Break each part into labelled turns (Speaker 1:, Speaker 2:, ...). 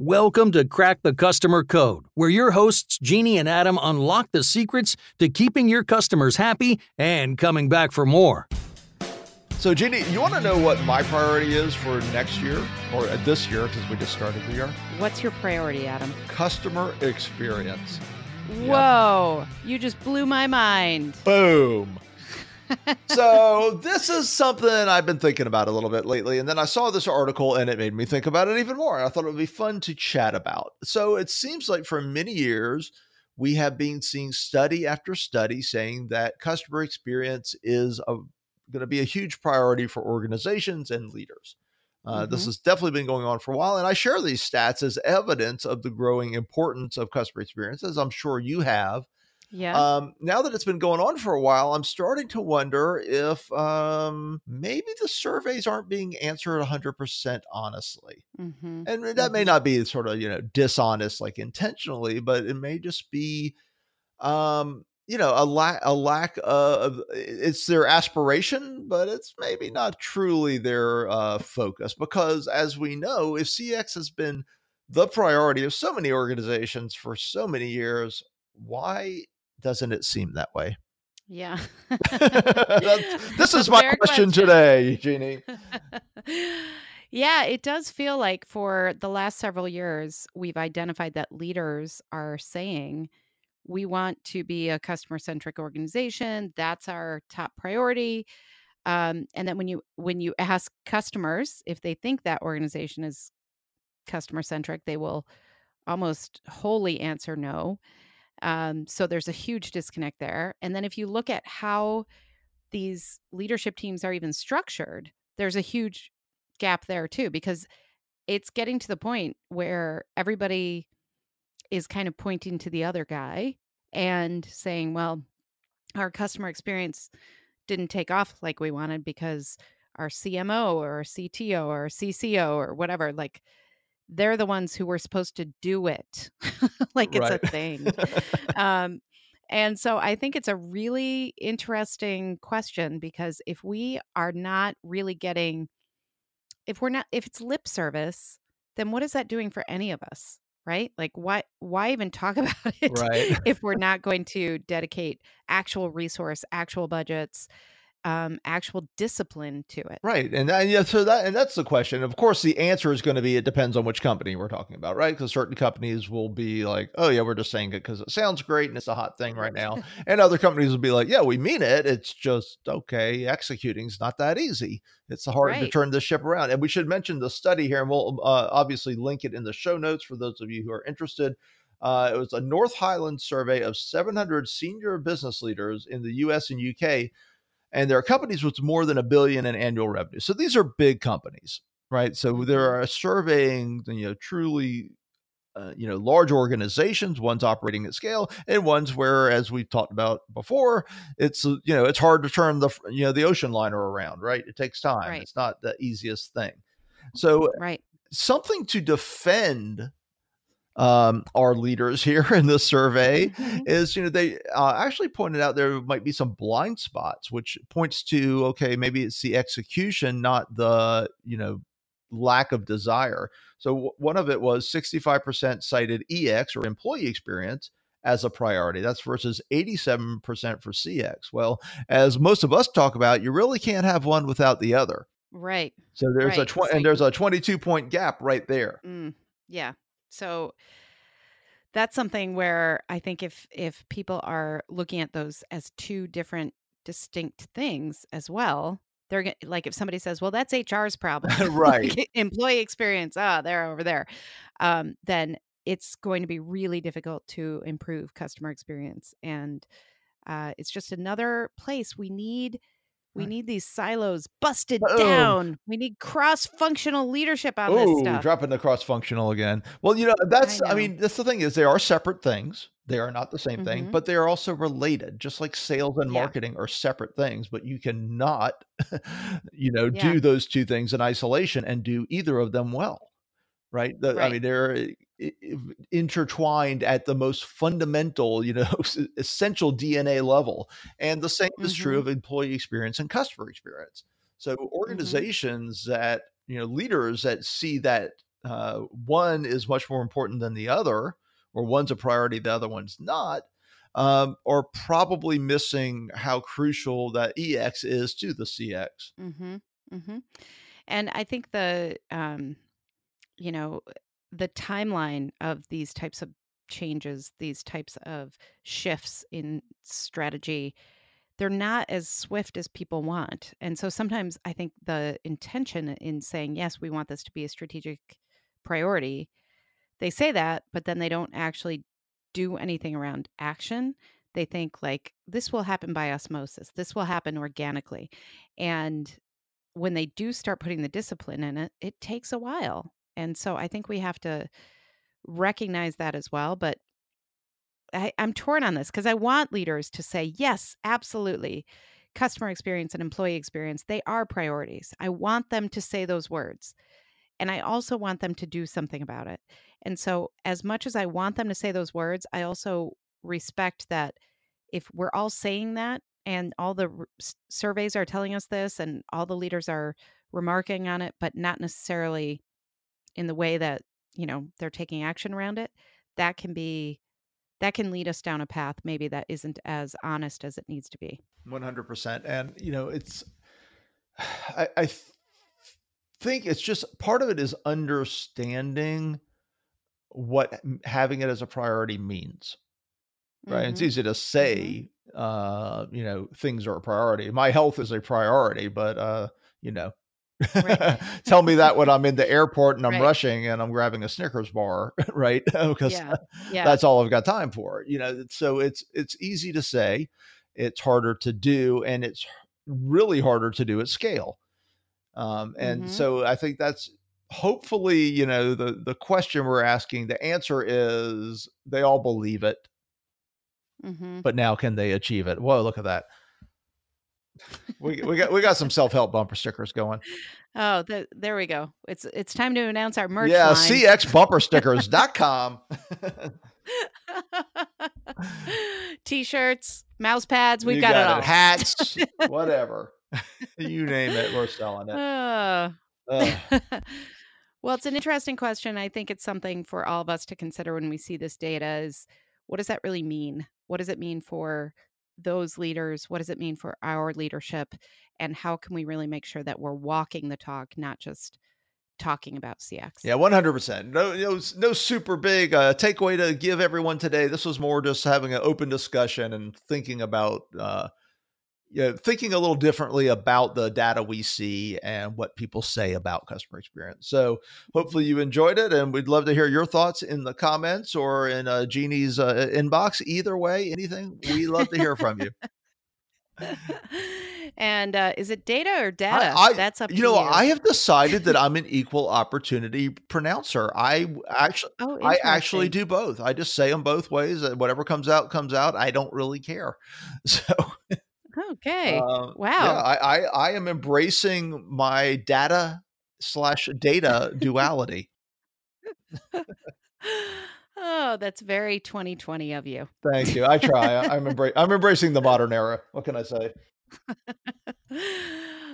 Speaker 1: Welcome to Crack the Customer Code, where your hosts, Jeannie and Adam, unlock the secrets to keeping your customers happy and coming back for more.
Speaker 2: So, Jeannie, you want to know what my priority is for next year or uh, this year because we just started the year?
Speaker 3: What's your priority, Adam?
Speaker 2: Customer experience.
Speaker 3: Whoa, you just blew my mind.
Speaker 2: Boom. So this is something I've been thinking about a little bit lately, and then I saw this article and it made me think about it even more. I thought it would be fun to chat about. So it seems like for many years we have been seeing study after study saying that customer experience is going to be a huge priority for organizations and leaders. Uh, mm-hmm. This has definitely been going on for a while, and I share these stats as evidence of the growing importance of customer experience, as I'm sure you have
Speaker 3: yeah.
Speaker 2: Um, now that it's been going on for a while, I'm starting to wonder if um, maybe the surveys aren't being answered 100% honestly. Mm-hmm. And that mm-hmm. may not be sort of, you know, dishonest like intentionally, but it may just be um, you know, a lack a lack of it's their aspiration, but it's maybe not truly their uh, focus because as we know, if CX has been the priority of so many organizations for so many years, why doesn't it seem that way?
Speaker 3: Yeah.
Speaker 2: this is my question, question today, Jeannie.
Speaker 3: yeah, it does feel like for the last several years, we've identified that leaders are saying we want to be a customer centric organization. That's our top priority. Um, and then when you when you ask customers if they think that organization is customer centric, they will almost wholly answer no. Um, so there's a huge disconnect there. And then if you look at how these leadership teams are even structured, there's a huge gap there too, because it's getting to the point where everybody is kind of pointing to the other guy and saying, well, our customer experience didn't take off like we wanted because our CMO or our CTO or our CCO or whatever, like they're the ones who were supposed to do it. Like it's a thing. Um, and so i think it's a really interesting question because if we are not really getting if we're not if it's lip service then what is that doing for any of us right? Like why why even talk about it
Speaker 2: right.
Speaker 3: if we're not going to dedicate actual resource actual budgets um, actual discipline to it.
Speaker 2: Right, and that, yeah, so that and that's the question. Of course, the answer is going to be it depends on which company we're talking about, right? Because certain companies will be like, "Oh yeah, we're just saying it because it sounds great and it's a hot thing right now," and other companies will be like, "Yeah, we mean it. It's just okay. Executing is not that easy. It's hard right. to turn the ship around." And we should mention the study here, and we'll uh, obviously link it in the show notes for those of you who are interested. Uh, it was a North Highland survey of 700 senior business leaders in the U.S. and UK and there are companies with more than a billion in annual revenue. So these are big companies, right? So there mm-hmm. are surveying, you know, truly, uh, you know, large organizations, ones operating at scale, and ones where, as we've talked about before, it's you know it's hard to turn the you know the ocean liner around, right? It takes time. Right. It's not the easiest thing. So
Speaker 3: right.
Speaker 2: something to defend um, our leaders here in this survey mm-hmm. is, you know, they uh, actually pointed out there might be some blind spots, which points to, okay, maybe it's the execution, not the, you know, lack of desire. So w- one of it was 65% cited EX or employee experience as a priority. That's versus 87% for CX. Well, as most of us talk about, you really can't have one without the other.
Speaker 3: Right.
Speaker 2: So there's right. a tw- and there's a 22 point gap right there.
Speaker 3: Mm, yeah. So that's something where I think if if people are looking at those as two different distinct things as well, they're gonna, like if somebody says, "Well, that's HR's problem,"
Speaker 2: right?
Speaker 3: like, employee experience, ah, oh, they're over there. Um, then it's going to be really difficult to improve customer experience, and uh, it's just another place we need we need these silos busted down. We need cross-functional leadership on Ooh, this stuff.
Speaker 2: Dropping the cross-functional again. Well, you know, that's I, know. I, mean, that's the thing is they are separate things. They are not the same mm-hmm. thing, but they are also related. Just like sales and yeah. marketing are separate things, but you cannot, you know, yeah. do those two things in isolation and do either of them well right? The, right. I mean, they're intertwined at the most fundamental, you know, essential DNA level. And the same mm-hmm. is true mm-hmm. of employee experience and customer experience. So mm-hmm. organizations mm-hmm. that, you know, leaders that see that uh, one is much more important than the other, or one's a priority, the other one's not, um, are probably missing how crucial that EX is to the CX.
Speaker 3: Mm-hmm. Mm-hmm. And I think the, um, you know, the timeline of these types of changes, these types of shifts in strategy, they're not as swift as people want. And so sometimes I think the intention in saying, yes, we want this to be a strategic priority, they say that, but then they don't actually do anything around action. They think like this will happen by osmosis, this will happen organically. And when they do start putting the discipline in it, it takes a while. And so I think we have to recognize that as well. But I, I'm torn on this because I want leaders to say, yes, absolutely. Customer experience and employee experience, they are priorities. I want them to say those words. And I also want them to do something about it. And so, as much as I want them to say those words, I also respect that if we're all saying that and all the r- surveys are telling us this and all the leaders are remarking on it, but not necessarily in the way that, you know, they're taking action around it, that can be that can lead us down a path maybe that isn't as honest as it needs to be.
Speaker 2: 100%. And, you know, it's, I, I th- think it's just part of it is understanding what having it as a priority means right mm-hmm. it's easy to mm-hmm. say uh you know things are a priority my health is a priority but uh you know right. tell me that when i'm in the airport and i'm right. rushing and i'm grabbing a snickers bar right because yeah. yeah. that's all i've got time for you know so it's it's easy to say it's harder to do and it's really harder to do at scale um, and mm-hmm. so i think that's hopefully, you know, the the question we're asking, the answer is they all believe it. Mm-hmm. But now can they achieve it? Whoa, look at that. We, we got we got some self help bumper stickers going.
Speaker 3: Oh, the, there we go. It's it's time to announce our merch.
Speaker 2: Yeah, cxbumperstickers.com.
Speaker 3: T-shirts, mouse pads, we've got, got, it all.
Speaker 2: Hats, whatever. you name it, we're selling it. Uh,
Speaker 3: uh. Well, it's an interesting question. I think it's something for all of us to consider when we see this data is what does that really mean? What does it mean for those leaders? What does it mean for our leadership? And how can we really make sure that we're walking the talk, not just talking about CX?
Speaker 2: Yeah, 100%. No, no, no super big uh, takeaway to give everyone today. This was more just having an open discussion and thinking about uh, you know, thinking a little differently about the data we see and what people say about customer experience. So hopefully you enjoyed it, and we'd love to hear your thoughts in the comments or in uh, Jeannie's uh, inbox. Either way, anything, we love to hear from you.
Speaker 3: and uh, is it data or data?
Speaker 2: I, I,
Speaker 3: That's up.
Speaker 2: You know, you. I have decided that I'm an equal opportunity pronouncer. I actually, oh, I actually do both. I just say them both ways. Whatever comes out, comes out. I don't really care. So.
Speaker 3: Okay. Uh, wow.
Speaker 2: Yeah, I, I, I am embracing my data slash data duality.
Speaker 3: oh, that's very 2020 of you.
Speaker 2: Thank you. I try. I'm embra- I'm embracing the modern era. What can I say?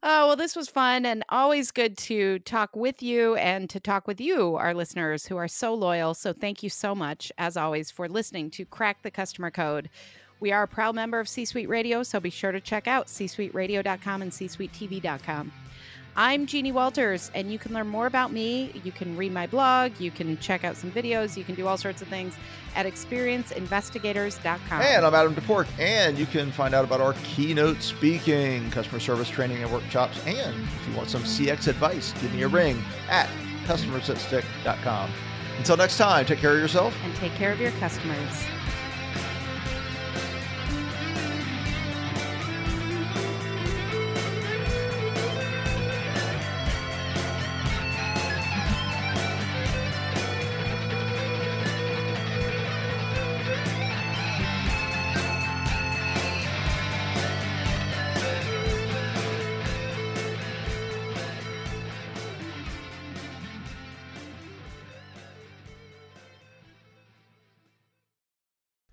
Speaker 3: Oh, well, this was fun and always good to talk with you and to talk with you, our listeners who are so loyal. So, thank you so much, as always, for listening to Crack the Customer Code. We are a proud member of C Suite Radio, so be sure to check out csuiteradio.com and csuitetv.com. I'm Jeannie Walters, and you can learn more about me. You can read my blog, you can check out some videos, you can do all sorts of things at experienceinvestigators.com.
Speaker 2: And I'm Adam Toporek, and you can find out about our keynote speaking, customer service training, and workshops. And if you want some CX advice, give me a ring at customersthatstick.com. Until next time, take care of yourself
Speaker 3: and take care of your customers.